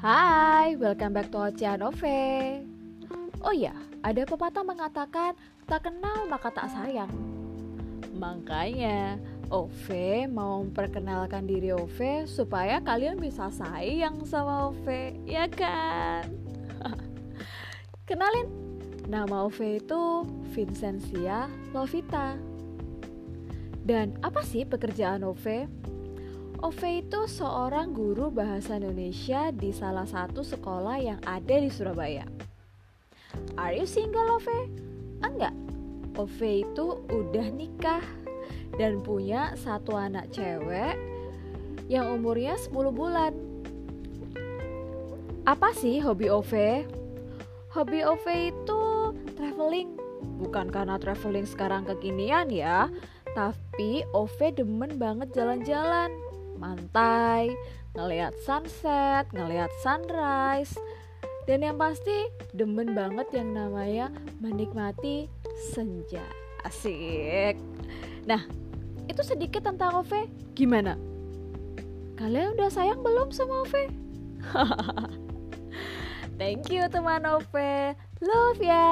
Hai, welcome back to Ocean Ove. Oh ya, ada pepatah mengatakan tak kenal maka tak sayang. Makanya, Ove mau memperkenalkan diri Ove supaya kalian bisa sayang sama Ove, ya kan? Kenalin, nama Ove itu Vincentia Lovita. Dan apa sih pekerjaan Ove? Ove itu seorang guru bahasa Indonesia di salah satu sekolah yang ada di Surabaya. Are you single, Ove? Enggak. Ove itu udah nikah dan punya satu anak cewek yang umurnya 10 bulan. Apa sih hobi Ove? Hobi Ove itu traveling. Bukan karena traveling sekarang kekinian ya, tapi Ove demen banget jalan-jalan mantai, ngelihat sunset, ngelihat sunrise, dan yang pasti demen banget yang namanya menikmati senja. Asik. Nah, itu sedikit tentang Ove. Gimana? Kalian udah sayang belum sama Ove? Thank you teman Ove. Love ya.